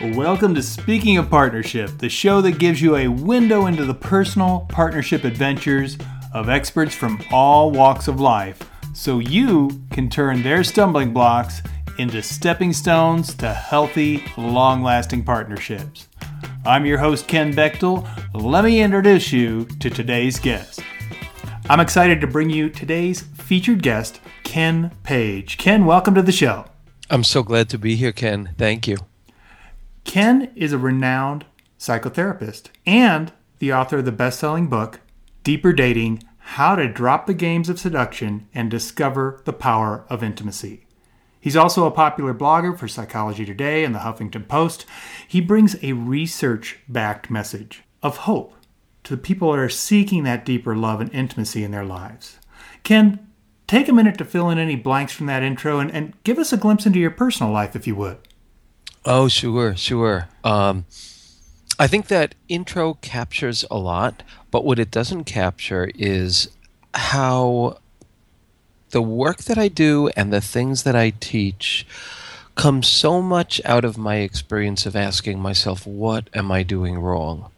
Welcome to Speaking of Partnership, the show that gives you a window into the personal partnership adventures of experts from all walks of life so you can turn their stumbling blocks into stepping stones to healthy, long lasting partnerships. I'm your host, Ken Bechtel. Let me introduce you to today's guest. I'm excited to bring you today's featured guest, Ken Page. Ken, welcome to the show. I'm so glad to be here, Ken. Thank you. Ken is a renowned psychotherapist and the author of the best selling book, Deeper Dating How to Drop the Games of Seduction and Discover the Power of Intimacy. He's also a popular blogger for Psychology Today and the Huffington Post. He brings a research backed message of hope to the people that are seeking that deeper love and intimacy in their lives. Ken, take a minute to fill in any blanks from that intro and, and give us a glimpse into your personal life, if you would. Oh, sure, sure. Um, I think that intro captures a lot, but what it doesn't capture is how the work that I do and the things that I teach come so much out of my experience of asking myself, what am I doing wrong?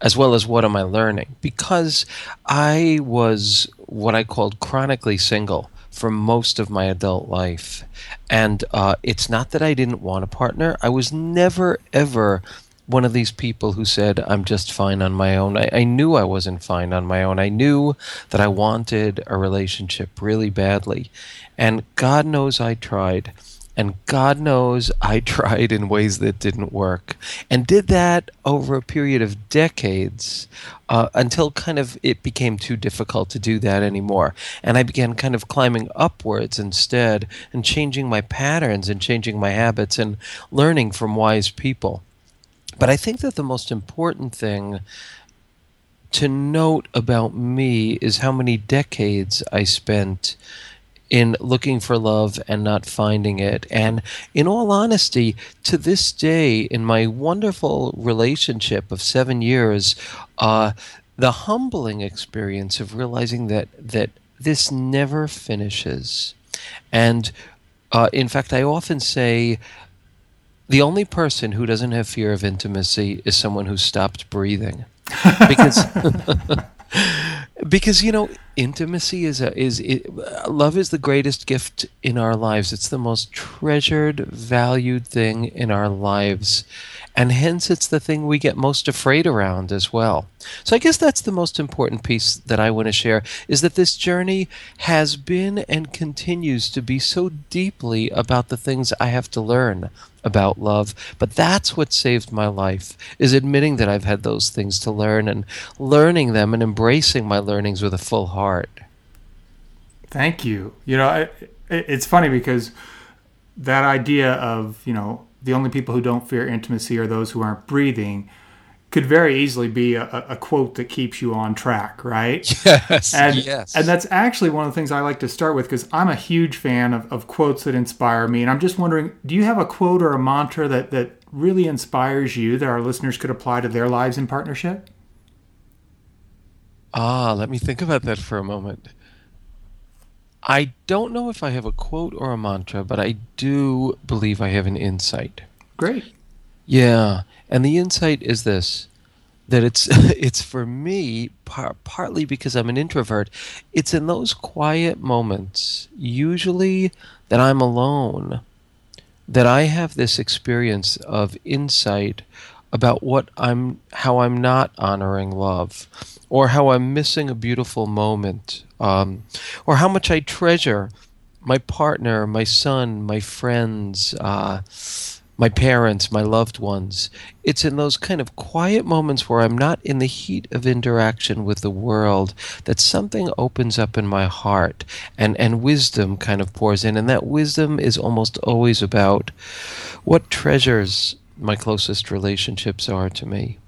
As well as what am I learning? Because I was what I called chronically single for most of my adult life. And uh, it's not that I didn't want a partner. I was never, ever one of these people who said, I'm just fine on my own. I, I, knew I wasn't fine on my own. I knew that I wanted a relationship really badly. And God knows I tried. And God knows I tried in ways that didn't work and did that over a period of decades uh, until kind of it became too difficult to do that anymore. And I began kind of climbing upwards instead and changing my patterns and changing my habits and learning from wise people. But I think that the most important thing to note about me is how many decades I spent in looking for love and not finding it. And in all honesty, to this day, in my wonderful relationship of seven years, uh, the humbling experience of realizing that that this never finishes. And uh, in fact, I often say the only person who doesn't have fear of intimacy is someone who stopped breathing. Because because you know intimacy is a, is it, love is the greatest gift in our lives. It's the most treasured valued thing in our lives. And hence it's the thing we get most afraid around as well. So i guess that's the most important piece that i want to share is that this journey has been and continues to be so deeply about the things i have to learn about love but that's what saved my life is admitting that i've had those things to learn and learning them and embracing my learnings with a full heart. Thank you. You know I, it's funny because that idea of you know the only people who don't fear intimacy are those who aren't breathing could very easily be a, a, quote that keeps you on track, right? Yes. And, yes. and that's actually one of the things I like to start with because I'm a huge fan of, of quotes that inspire me. And I'm just wondering do you have a quote or a mantra that, that really inspires you that our listeners could apply to their lives in partnership? Ah, let me think about that for a moment. I don't know if I have a quote or a mantra, but I do believe I have an insight. Great. Yeah, and the insight is this that it's it's for me par- partly because I'm an introvert. It's in those quiet moments, usually that I'm alone, that I have this experience of insight about what I'm how I'm not honoring love or how I'm missing a beautiful moment um, or how much I treasure my partner, my son, my friends, uh, my parents, my loved ones. It's in those kind of quiet moments where I'm not in the heat of interaction with the world that something opens up in my heart and, and wisdom kind of pours in. And that wisdom is almost always about what treasures my closest relationships are to me.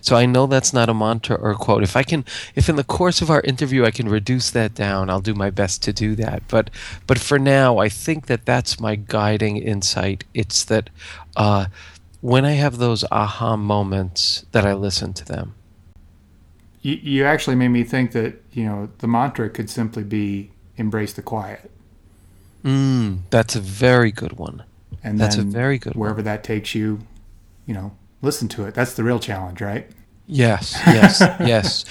So I know that's not a mantra or a quote. If I can, if in the course of our interview I can reduce that down, I'll do my best to do that. But, but for now, I think that that's my guiding insight. It's that uh, when I have those aha moments, that I listen to them. You, you actually made me think that you know the mantra could simply be embrace the quiet. Mm, that's a very good one. And that's a very good one. wherever one. that takes you, you know, listen to it. That's the real challenge, right? Yes, yes, yes.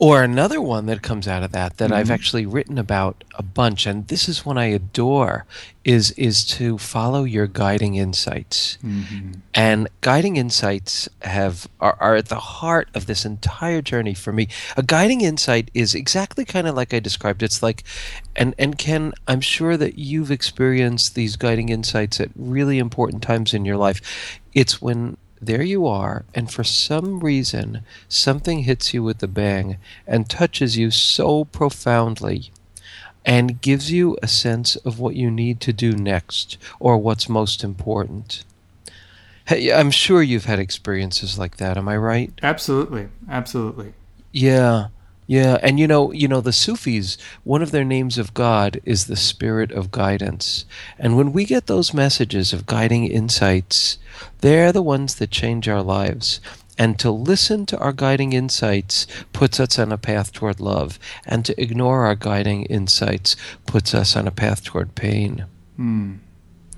Or another one that comes out of that that mm-hmm. I've actually written about a bunch, and this is one I adore, is is to follow your guiding insights. Mm-hmm. And guiding insights have are, are at the heart of this entire journey for me. A guiding insight is exactly kind of like I described. It's like, and and Ken, I'm sure that you've experienced these guiding insights at really important times in your life. It's when there you are, and for some reason, something hits you with a bang and touches you so profoundly and gives you a sense of what you need to do next or what's most important. Hey, I'm sure you've had experiences like that, am I right? Absolutely. Absolutely. Yeah. Yeah, and you know, you know the Sufis, one of their names of God is the spirit of guidance. And when we get those messages of guiding insights, they're the ones that change our lives. And to listen to our guiding insights puts us on a path toward love, and to ignore our guiding insights puts us on a path toward pain. Hmm.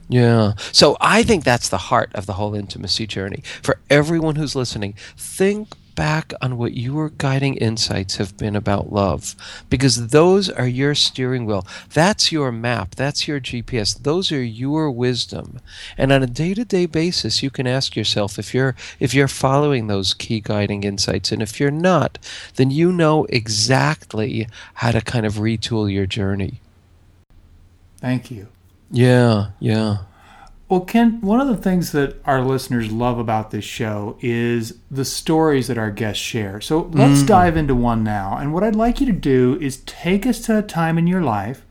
Yeah. So I think that's the heart of the whole intimacy journey. For everyone who's listening, think back on what your guiding insights have been about love because those are your steering wheel. That's your map. That's your GPS. Those are your wisdom. And on a day-to-day basis, you can ask yourself if you're if you're following those key guiding insights and if you're not, then you know exactly how to kind of retool your journey. Thank you. Yeah, yeah. Well, Ken, one of the things that our listeners love about this show is the stories that our guests share. So let's mm. dive into one now. And what I'd like you to do is take us to a time in your life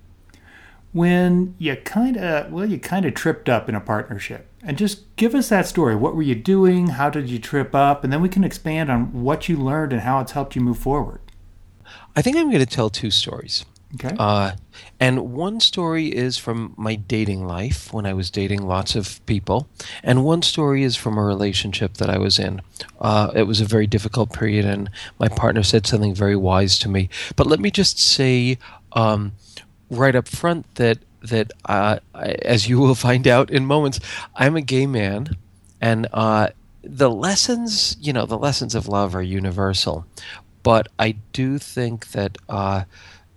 when you kind of, well, you kind of tripped up in a partnership. And just give us that story. What were you doing? How did you trip up? And then we can expand on what you learned and how it's helped you move forward. I think I'm going to tell two stories. Okay. Uh, and one story is from my dating life when I was dating lots of people, and one story is from a relationship that I was in. Uh, it was a very difficult period, and my partner said something very wise to me. But let me just say um, right up front that that uh, as you will find out in moments, I'm a gay man, and uh, the lessons, you know, the lessons of love are universal. But I do think that uh,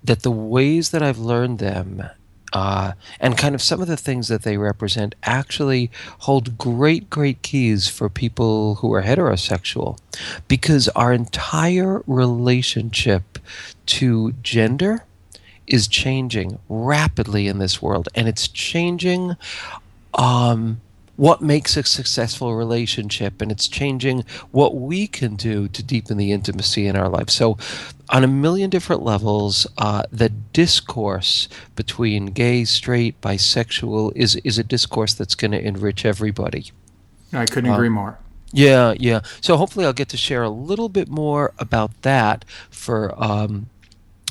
that the ways that I've learned them uh, and kind of some of the things that they represent actually hold great, great keys for people who are heterosexual because our entire relationship to gender is changing rapidly in this world and it's changing um, what makes a successful relationship and it's changing what we can do to deepen the intimacy in our life. So on a million different levels uh, the discourse between gay straight bisexual is is a discourse that's going to enrich everybody. I couldn't agree um, more. yeah yeah. So hopefully i'll get to share a little bit more about that for um,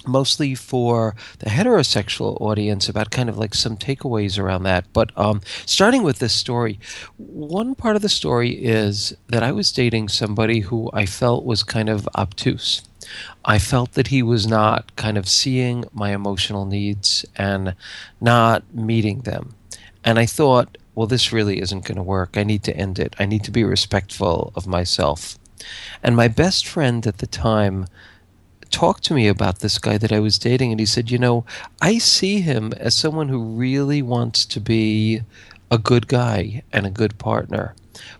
mostly for the heterosexual audience about kind of like some takeaways around that. But um, starting with this story, one part of the story is that I was dating somebody who I felt was kind of obtuse. I felt that he was not kind of seeing my emotional needs and not meeting them. And I thought, well, this really isn't going to work. I need to end it. I need to be respectful of myself. And my best friend at the time talked to me about this guy that I was dating, and he said, You know, I see him as someone who really wants to be a good guy and a good partner,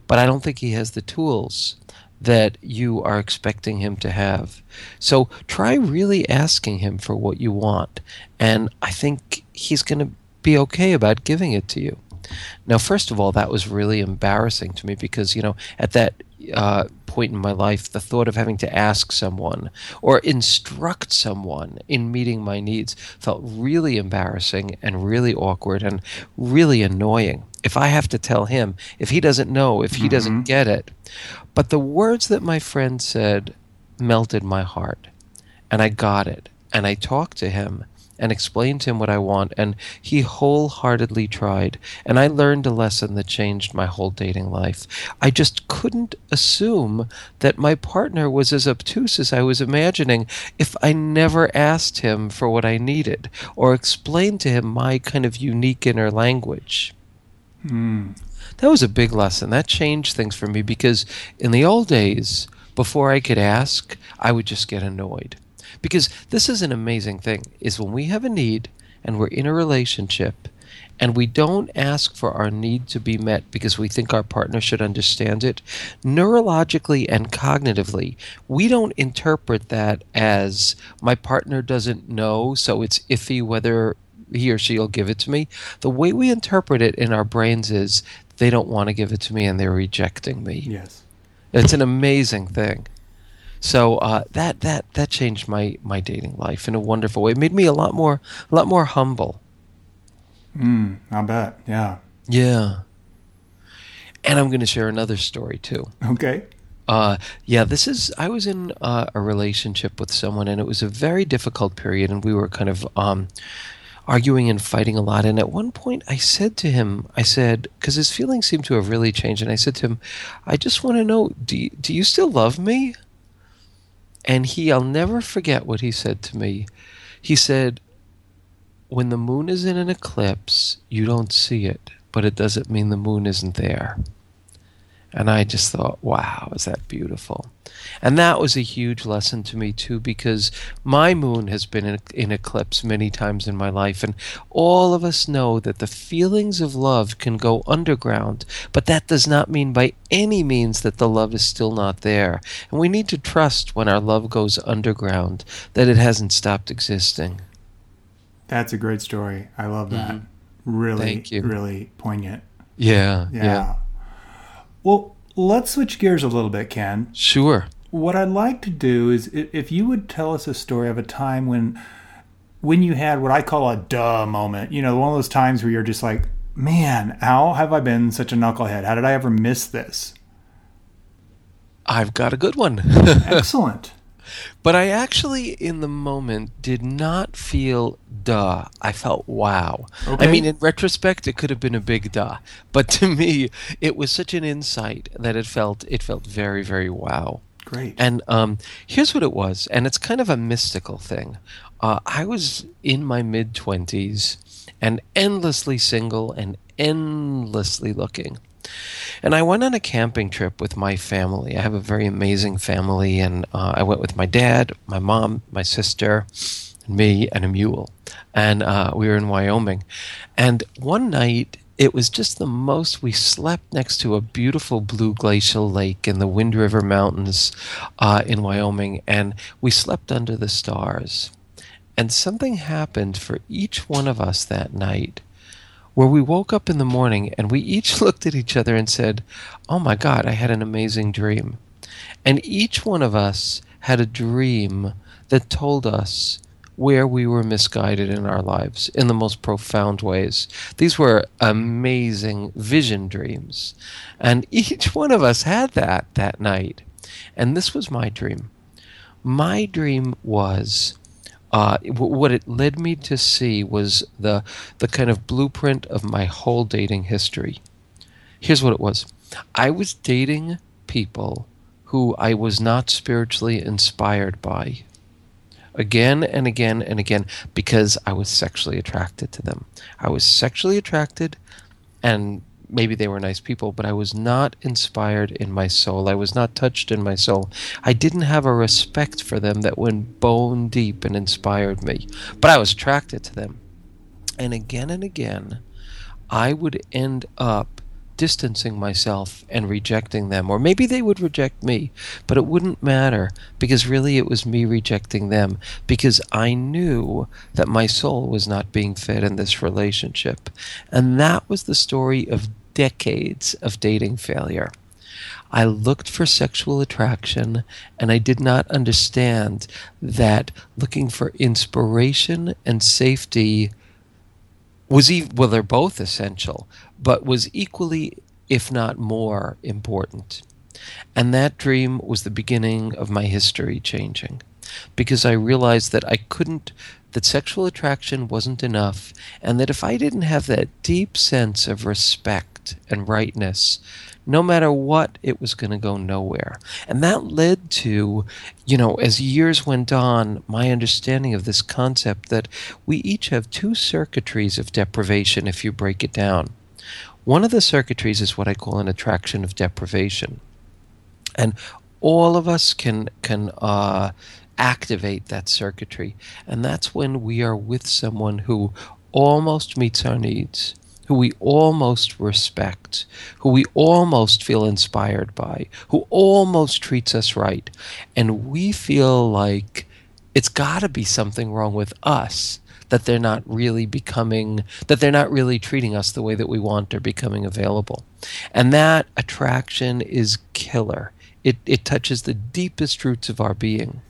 but I don't think he has the tools that you are expecting him to have. So try really asking him for what you want, and I think he's going to be okay about giving it to you. Now, first of all, that was really embarrassing to me because, you know, at that uh, point in my life, the thought of having to ask someone or instruct someone in meeting my needs felt really embarrassing and really awkward and really annoying. If I have to tell him, if he doesn't know, if he mm-hmm. doesn't get it. But the words that my friend said melted my heart, and I got it. And I talked to him and explained to him what I want, and he wholeheartedly tried. And I learned a lesson that changed my whole dating life. I just couldn't assume that my partner was as obtuse as I was imagining if I never asked him for what I needed or explained to him my kind of unique inner language. Hmm. That was a big lesson. That changed things for me because in the old days, before I could ask, I would just get annoyed. Because this is an amazing thing is when we have a need and we're in a relationship and we don't ask for our need to be met because we think our partner should understand it, neurologically and cognitively, we don't interpret that as my partner doesn't know, so it's iffy whether he or she will give it to me. The way we interpret it in our brains is they don't want to give it to me and they're rejecting me. Yes. It's an amazing thing. So uh, that that that changed my my dating life in a wonderful way. It made me a lot more a lot more humble. Mm, I bet. Yeah. Yeah. And I'm going to share another story too. Okay. Uh, yeah, this is. I was in uh, a relationship with someone, and it was a very difficult period, and we were kind of um, arguing and fighting a lot. And at one point, I said to him, I said, because his feelings seemed to have really changed, and I said to him, I just want to know, do you, do you still love me? And he, I'll never forget what he said to me. He said, when the moon is in an eclipse, you don't see it, but it doesn't mean the moon isn't there. And I just thought, wow, is that beautiful? And that was a huge lesson to me, too, because my moon has been in, in, eclipse many times in my life. And all of us know that the feelings of love can go underground, but that does not mean by any means that the love is still not there. And we need to trust when our love goes underground that it hasn't stopped existing. That's a great story. I love that. Mm-hmm. Really, really poignant. Yeah, yeah. Yeah. Well, let's switch gears a little bit, Ken. Sure. What I'd like to do is if you would tell us a story of a time when when you had what I call a duh moment, you know, one of those times where you're just like, man, how have I been such a knucklehead? How did I ever miss this? I've got a good one. Excellent. But I actually, in the moment, did not feel duh. I felt wow. Okay. I mean, in retrospect, it could have been a big duh, but to me, it was such an insight that it felt it felt very, very wow. Great. And um, here's what it was, and it's kind of a mystical thing. Uh, I was in my mid twenties and endlessly single and endlessly looking. And I went on a camping trip with my family. I have a very amazing family, and uh, I went with my dad, my mom, my sister, me, and a mule. And uh, we were in Wyoming. And one night, it was just the most. We slept next to a beautiful blue glacial lake in the Wind River Mountains uh, in Wyoming, and we slept under the stars. And something happened for each one of us that night where we woke up in the morning and we each looked at each other and said, Oh my God, I had an amazing dream. And each one of us had a dream that told us where we were misguided in our lives in the most profound ways. These were amazing vision dreams. And each one of us had that that night. And this was my dream. My dream was uh, what it led me to see was the the kind of blueprint of my whole dating history. Here's what it was: I was dating people who I was not spiritually inspired by. Again and again and again, because I was sexually attracted to them. I was sexually attracted, and maybe they were nice people, but I was not inspired in my soul. I was not touched in my soul. I didn't have a respect for them that went bone deep and inspired me, but I was attracted to them. And again and again, I would end up distancing myself and rejecting them. Or maybe they would reject me, but it wouldn't matter because really it was me rejecting them because I knew that my soul was not being fed in this relationship. And that was the story of decades of dating failure. I looked for sexual attraction and I did not understand that looking for inspiration and safety was e- well they're both essential but was equally if not more important and that dream was the beginning of my history changing because i realized that i couldn't that sexual attraction wasn't enough and that if i didn't have that deep sense of respect and rightness no matter what, it was going to go nowhere. And that led to, you know, as years went on, my understanding of this concept that we each have two circuitries of deprivation if you break it down. One of the circuitries is what I call an attraction of deprivation. And all of us can can uh, activate that circuitry, and that's when we are with someone who almost meets our needs, who we almost respect, who we almost feel inspired by, who almost treats us right, and we feel like it's got to be something wrong with us that they're not really becoming that they're not really treating us the way that we want or becoming available. And that attraction is killer. It, it touches the deepest roots of our being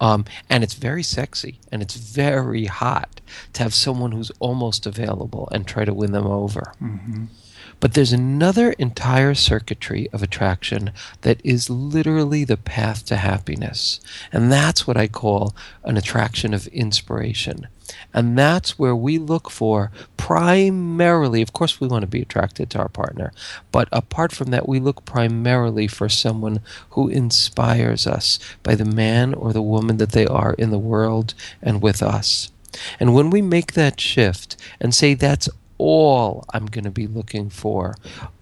um, and it's very sexy and it's very hot to have someone who's almost available and try to win them over. Mm-hmm. But there's another entire circuitry of attraction that is literally the path to happiness. And that's what I call an attraction of inspiration. And that's where we look for primarily, of course, we want to be attracted to our partner, but apart from that, we look primarily for someone who inspires us by the man or the woman that they are in the world and with us. And when we make that shift and say that's all I'm going to be looking for,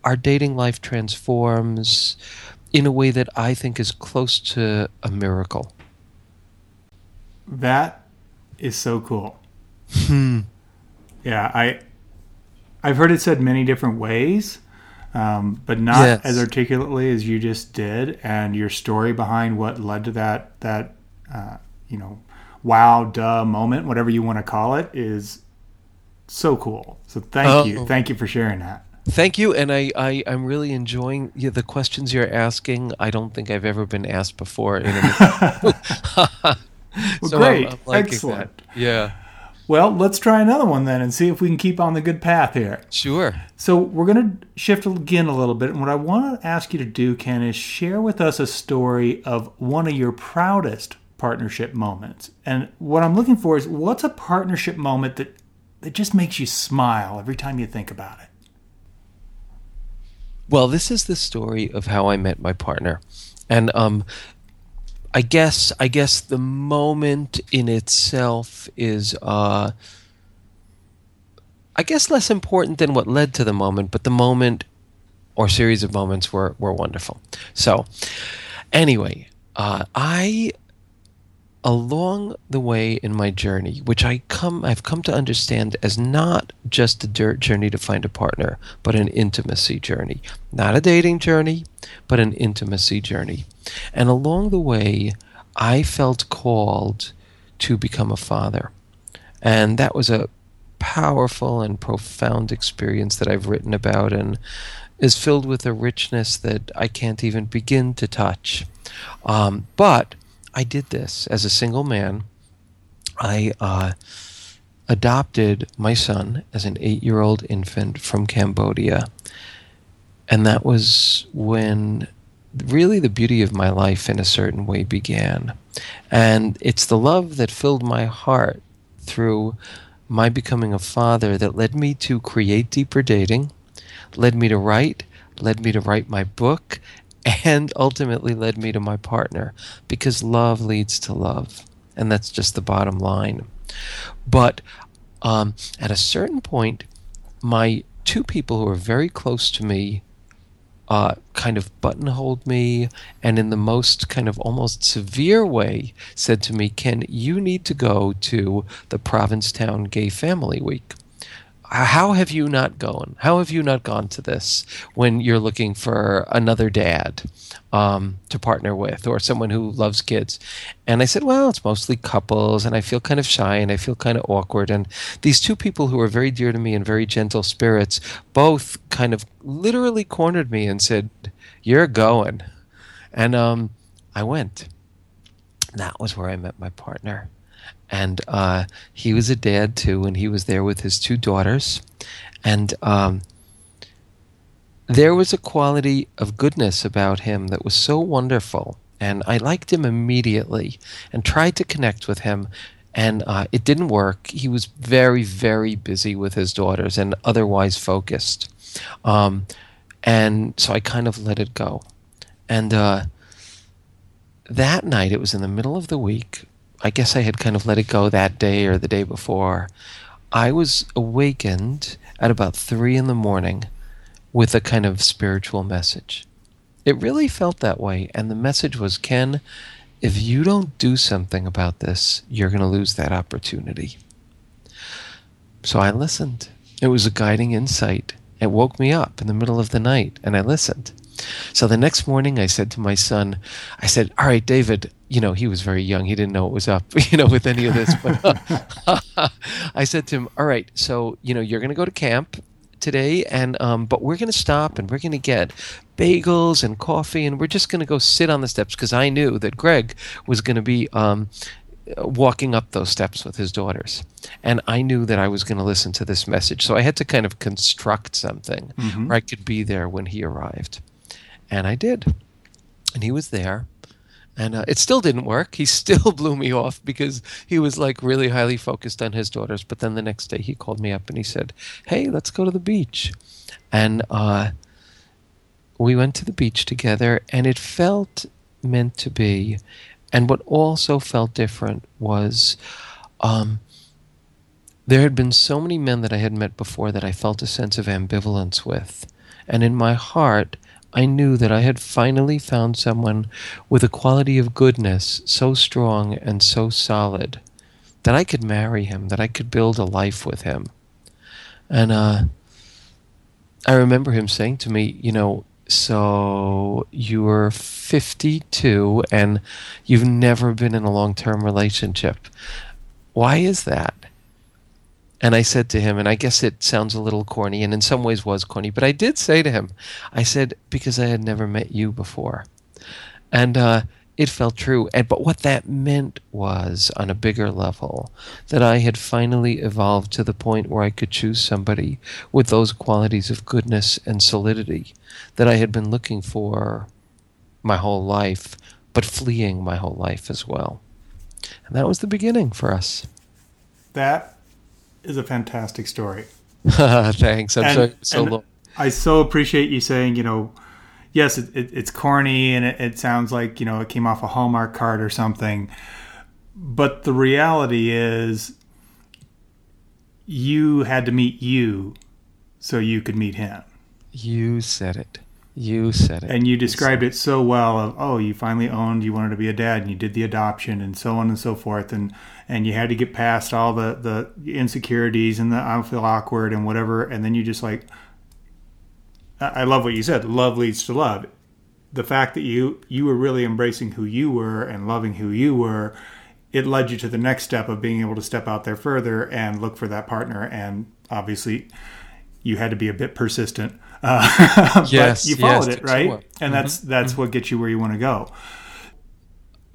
our dating life transforms in a way that I think is close to a miracle. That is so cool. Hmm. Yeah, I I've heard it said many different ways, um, but not Yes. as articulately as you just did. And your story behind what led to that that uh, you know wow duh moment, whatever you want to call it, is so cool. So thank Oh. you, thank you for sharing that. Thank you, and I, I I'm really enjoying yeah, the questions you're asking. I don't think I've ever been asked before. In a, Well, so great, I'm, I'm excellent. that. Yeah, Well, let's try another one then and see if we can keep on the good path here. sure. So we're going to shift again a little bit. And what I want to ask you to do, Ken, is share with us a story of one of your proudest partnership moments. And what I'm looking for is what's a partnership moment that, that just makes you smile every time you think about it? Well, this is the story of how I met my partner, and um, I guess I guess the moment in itself is uh, I guess less important than what led to the moment, but the moment or series of moments were were wonderful. So, anyway, uh, I along the way in my journey, which I come I've come to understand as not just a dirt journey to find a partner, but an intimacy journey. Not a dating journey, but an intimacy journey. And along the way, I felt called to become a father. And that was a powerful and profound experience that I've written about and is filled with a richness that I can't even begin to touch. Um, but I did this as a single man. I uh, adopted my son as an eight year old infant from Cambodia. And that was when really the beauty of my life in a certain way began. And it's the love that filled my heart through my becoming a father that led me to create deeper dating, led me to write, led me to write my book, and ultimately led me to my partner because love leads to love. And that's just the bottom line. But um, at a certain point, my two people who are very close to me uh, kind of buttonholed me and in the most kind of almost severe way said to me, Ken, you need to go to the Provincetown Gay Family Week. How have you not gone? How have you not gone to this when you're looking for another dad um, to partner with or someone who loves kids? And I said, well, it's mostly couples, and I feel kind of shy and I feel kind of awkward. And these two people who are very dear to me and very gentle spirits both kind of literally cornered me and said, You're going. And um, I went. That was where I met my partner and uh, he was a dad too, and he was there with his two daughters, and um, there was a quality of goodness about him that was so wonderful, and I liked him immediately, and tried to connect with him, and uh, it didn't work. He was very, very busy with his daughters and otherwise focused, um, and so I kind of let it go, and. Uh, that night, it was in the middle of the week. I guess I had kind of let it go that day or the day before. I was awakened at about three in the morning with a kind of spiritual message. It really felt that way. And the message was Ken, if you don't do something about this, you're going to lose that opportunity. So I listened. It was a guiding insight. It woke me up in the middle of the night, and I listened. So the next morning, I said to my son, I said, All right, David, you know, he was very young. He didn't know what was up, you know, with any of this. But I said to him, All right, so, you know, you're going to go to camp today, and um, but we're going to stop and we're going to get bagels and coffee, and we're just going to go sit on the steps because I knew that Greg was going to be um, walking up those steps with his daughters. And I knew that I was going to listen to this message. So I had to kind of construct something mm-hmm. where I could be there when he arrived. And I did. And he was there. And uh, it still didn't work. He still blew me off because he was like really highly focused on his daughters. But then the next day he called me up and he said, Hey, let's go to the beach. And uh, we went to the beach together and it felt meant to be. And what also felt different was um, there had been so many men that I had met before that I felt a sense of ambivalence with. And in my heart, I knew that I had finally found someone with a quality of goodness so strong and so solid that I could marry him, that I could build a life with him. And uh, I remember him saying to me, you know, so you're 52 and you've never been in a long term relationship. Why is that? And I said to him, and I guess it sounds a little corny, and in some ways was corny, but I did say to him, I said, because I had never met you before. And uh, it felt true. And but what that meant was, on a bigger level, that I had finally evolved to the point where I could choose somebody with those qualities of goodness and solidity that I had been looking for my whole life, but fleeing my whole life as well. And that was the beginning for us. That is a fantastic story. Thanks. I'm and, so, so I so appreciate you saying, you know, yes, it, it, it's corny and it, it sounds like you know it came off a Hallmark card or something, but the reality is, you had to meet you, so you could meet him. You said it. You said it. And you described you it. it so well of oh, you finally owned you wanted to be a dad and you did the adoption and so on and so forth and and you had to get past all the the insecurities and the I feel awkward and whatever and then you just like I love what you said. Love leads to love. The fact that you you were really embracing who you were and loving who you were, it led you to the next step of being able to step out there further and look for that partner. And obviously, you had to be a bit persistent. Uh, yes, you followed yes, it right, and mm-hmm. that's that's mm-hmm. what gets you where you want to go.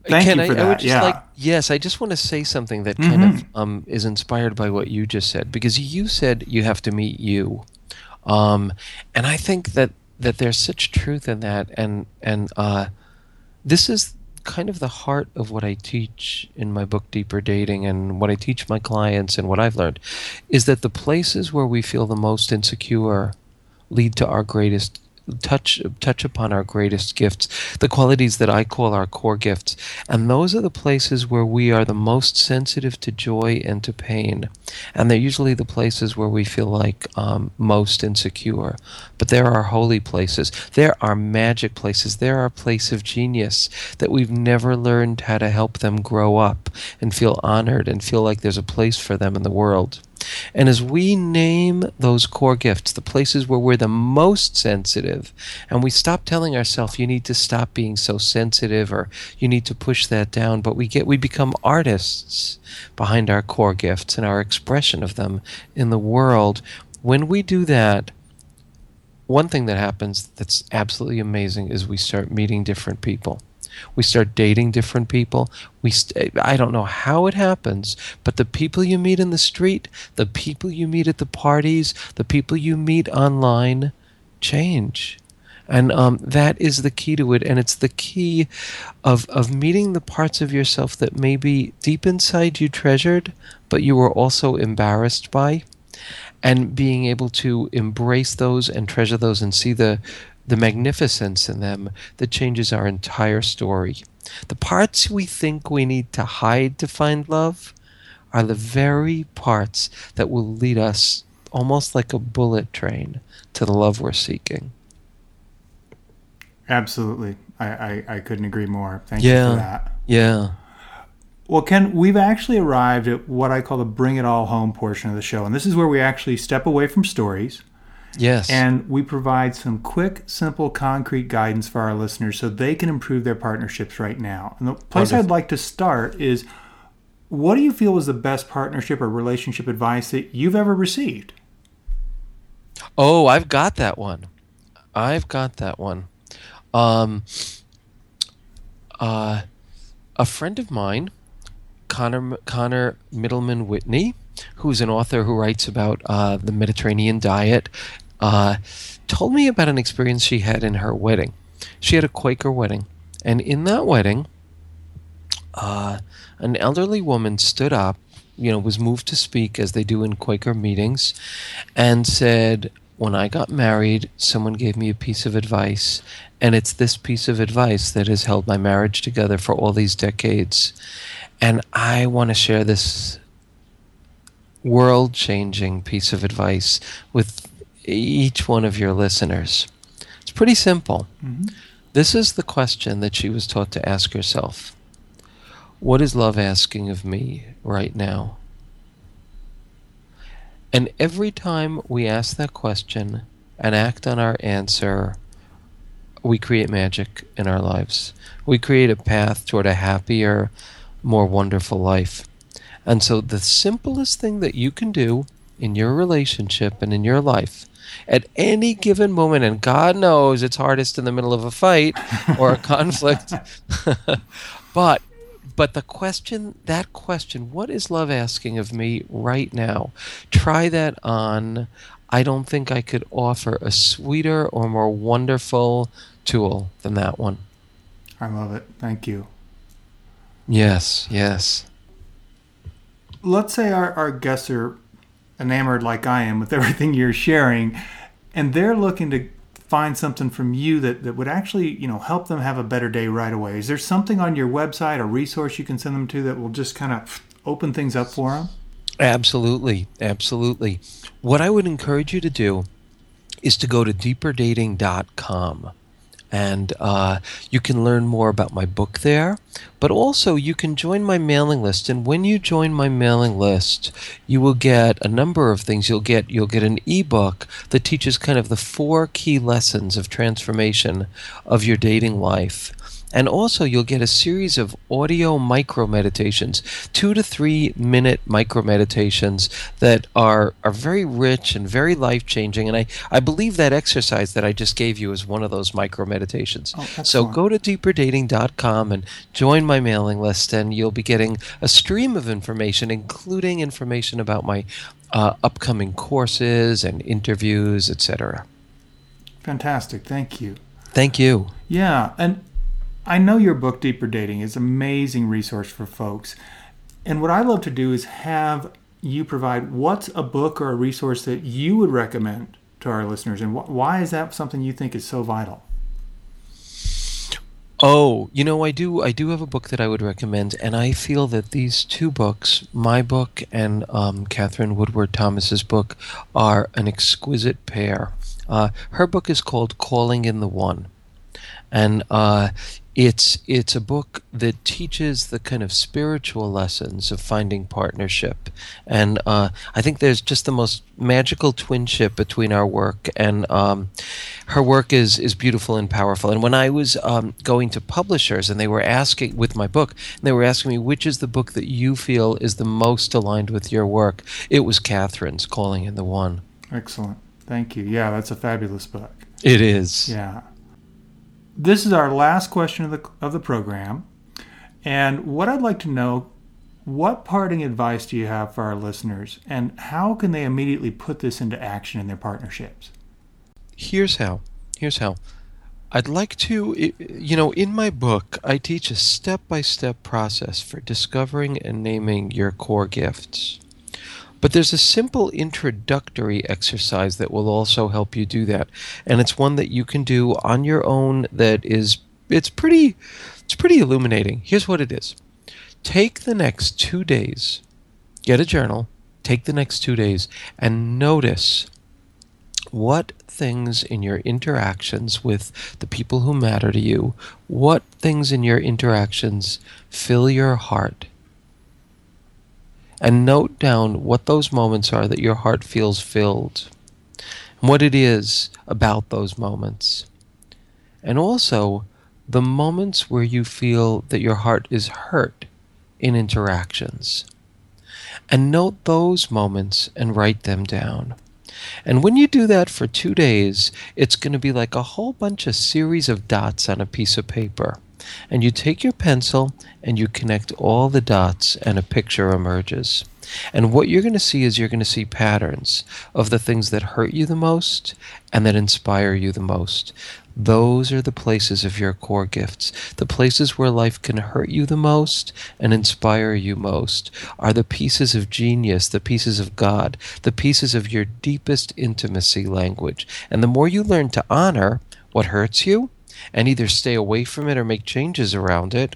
Thank Can you for I, that. I yeah. Like, yes, I just want to say something that kind mm-hmm. of um, is inspired by what you just said because you said you have to meet you. Um, and I think that, that there's such truth in that. And, and uh, this is kind of the heart of what I teach in my book, Deeper Dating, and what I teach my clients and what I've learned is that the places where we feel the most insecure lead to our greatest touch touch upon our greatest gifts, the qualities that I call our core gifts. And those are the places where we are the most sensitive to joy and to pain. And they're usually the places where we feel like um, most insecure. But there are holy places. There are magic places. There are places of genius that we've never learned how to help them grow up and feel honored and feel like there's a place for them in the world. And as we name those core gifts, the places where we're the most sensitive, and we stop telling ourselves you need to stop being so sensitive or you need to push that down, but we get we become artists behind our core gifts and our expression of them in the world. When we do that, one thing that happens that's absolutely amazing is we start meeting different people we start dating different people. We st- I don't know how it happens, but the people you meet in the street, the people you meet at the parties, the people you meet online change. And um, that is the key to it. And it's the key of, of meeting the parts of yourself that maybe deep inside you treasured, but you were also embarrassed by. And being able to embrace those and treasure those and see the the magnificence in them that changes our entire story. The parts we think we need to hide to find love are the very parts that will lead us almost like a bullet train to the love we're seeking. Absolutely. I, I, I couldn't agree more. Thank you Yeah. for that. Yeah. Well, Ken, we've actually arrived at what I call the bring it all home portion of the show. And this is where we actually step away from stories Yes. and we provide some quick, simple, concrete guidance for our listeners so they can improve their partnerships right now. And the place I'd like to start is what do you feel was the best partnership or relationship advice that you've ever received? Oh, I've got that one. I've got that one. Um, uh, a friend of mine, Connor Connor Middleman Whitney, who's an author who writes about uh, the Mediterranean diet, uh, told me about an experience she had in her wedding. She had a Quaker wedding, and in that wedding, uh, an elderly woman stood up, you know, was moved to speak as they do in Quaker meetings, and said, When I got married, someone gave me a piece of advice, and it's this piece of advice that has held my marriage together for all these decades. And I want to share this world changing piece of advice with each one of your listeners. It's pretty simple. Mm-hmm. This is the question that she was taught to ask herself What is love asking of me right now? And every time we ask that question and act on our answer, we create magic in our lives. We create a path toward a happier, more wonderful life. And so, the simplest thing that you can do in your relationship and in your life at any given moment, and God knows it's hardest in the middle of a fight or a conflict, but but the question that question what is love asking of me right now try that on i don't think i could offer a sweeter or more wonderful tool than that one I love it. Thank you. yes yes let's say our, our guests are enamored like I am with everything you're sharing, and they're looking to find something from you that, that would actually, you know, help them have a better day right away. Is there something on your website, a resource you can send them to that will just kind of open things up for them? Absolutely, absolutely. What I would encourage you to do is to go to deeperdating.com. And uh, you can learn more about my book there, but also you can join my mailing list. And when you join my mailing list, you will get a number of things. You'll get you'll get an ebook that teaches kind of the four key lessons of transformation of your dating life. And also, you'll get a series of audio micro meditations, two to three minute micro meditations that are, are very rich and very life changing. And I, I believe that exercise that I just gave you is one of those micro meditations. Oh, so go to deeperdating.com and join my mailing list, and you'll be getting a stream of information, including information about my uh, upcoming courses and interviews, etc. Fantastic. Thank you. Thank you. Yeah, and I know your book Deeper Dating is an amazing resource for folks. And what I love to do is have you provide what's a book or a resource that you would recommend to our listeners and wh- why is that something you think is so vital? Oh, you know, I do. I do have a book that I would recommend, and I feel that these two books, my book and um, Katherine Woodward Thomas's book, are an exquisite pair. Uh, her book is called "Calling in the One," and uh, it's it's a book that teaches the kind of spiritual lessons of finding partnership, and uh, I think there's just the most magical twinship between our work and um, her work is is beautiful and powerful. And when I was um, going to publishers and they were asking with my book, and they were asking me which is the book that you feel is the most aligned with your work, it was Katherine's "Calling in the One." Excellent. Thank you. Yeah, that's a fabulous book. It is. Yeah. This is our last question of the of the program. And what I'd like to know what parting advice do you have for our listeners and how can they immediately put this into action in their partnerships? Here's how. Here's how. I'd like to, you know, in my book, I teach a step by step process for discovering and naming your core gifts. But there's a simple introductory exercise that will also help you do that. And it's one that you can do on your own that is it's pretty it's pretty illuminating. Here's what it is. Take the next 2 days. Get a journal. take the next two days and notice what things in your interactions with the people who matter to you, what things in your interactions fill your heart. And note down what those moments are that your heart feels filled, and what it is about those moments. And also the moments where you feel that your heart is hurt in interactions. And note those moments and write them down. And when you do that for two days, it's going to be like a whole bunch of series of dots on a piece of paper. And you take your pencil and you connect all the dots, and a picture emerges. And what you're going to see is you're going to see patterns of the things that hurt you the most and that inspire you the most. Those are the places of your core gifts. The places where life can hurt you the most and inspire you most are the pieces of genius, the pieces of God, the pieces of your deepest intimacy language. And the more you learn to honor what hurts you and either stay away from it or make changes around it,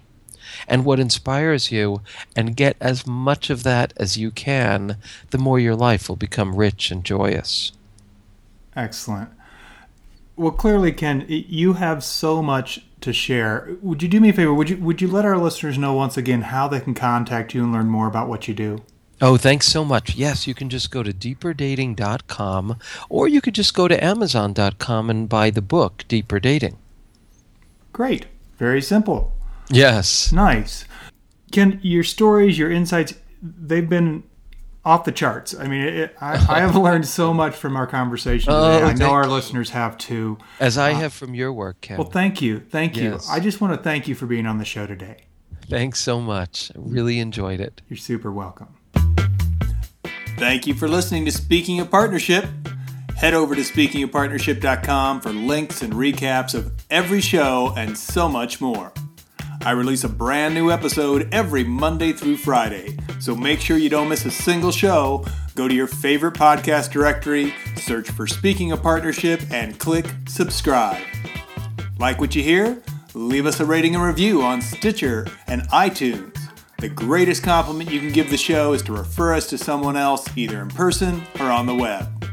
and what inspires you, and get as much of that as you can, the more your life will become rich and joyous. Excellent. Well, clearly, Ken, you have so much to share. Would you do me a favor? Would you would you let our listeners know once again how they can contact you and learn more about what you do? Oh, thanks so much. Yes, you can just go to deeperdating.com or you could just go to amazon.com and buy the book Deeper Dating. Great. Very simple. Yes. Nice. Ken, your stories, your insights, they've been off the charts. I mean, it, I, I, have learned so much from our conversation today. Oh, I know our listeners have too. As I uh, have from your work, Ken. Well, thank you. Thank you. I just want to thank you for being on the show today. Thanks so much. I really enjoyed it. You're super welcome. Thank you for listening to Speaking of Partnership. Head over to speakingofpartnership.com for links and recaps of every show and so much more. I release a brand new episode every Monday through Friday, so make sure you don't miss a single show. Go to your favorite podcast directory, search for Speaking of Partnership, and click subscribe. Like what you hear? Leave us a rating and review on Stitcher and iTunes. The greatest compliment you can give the show is to refer us to someone else, either in person or on the web.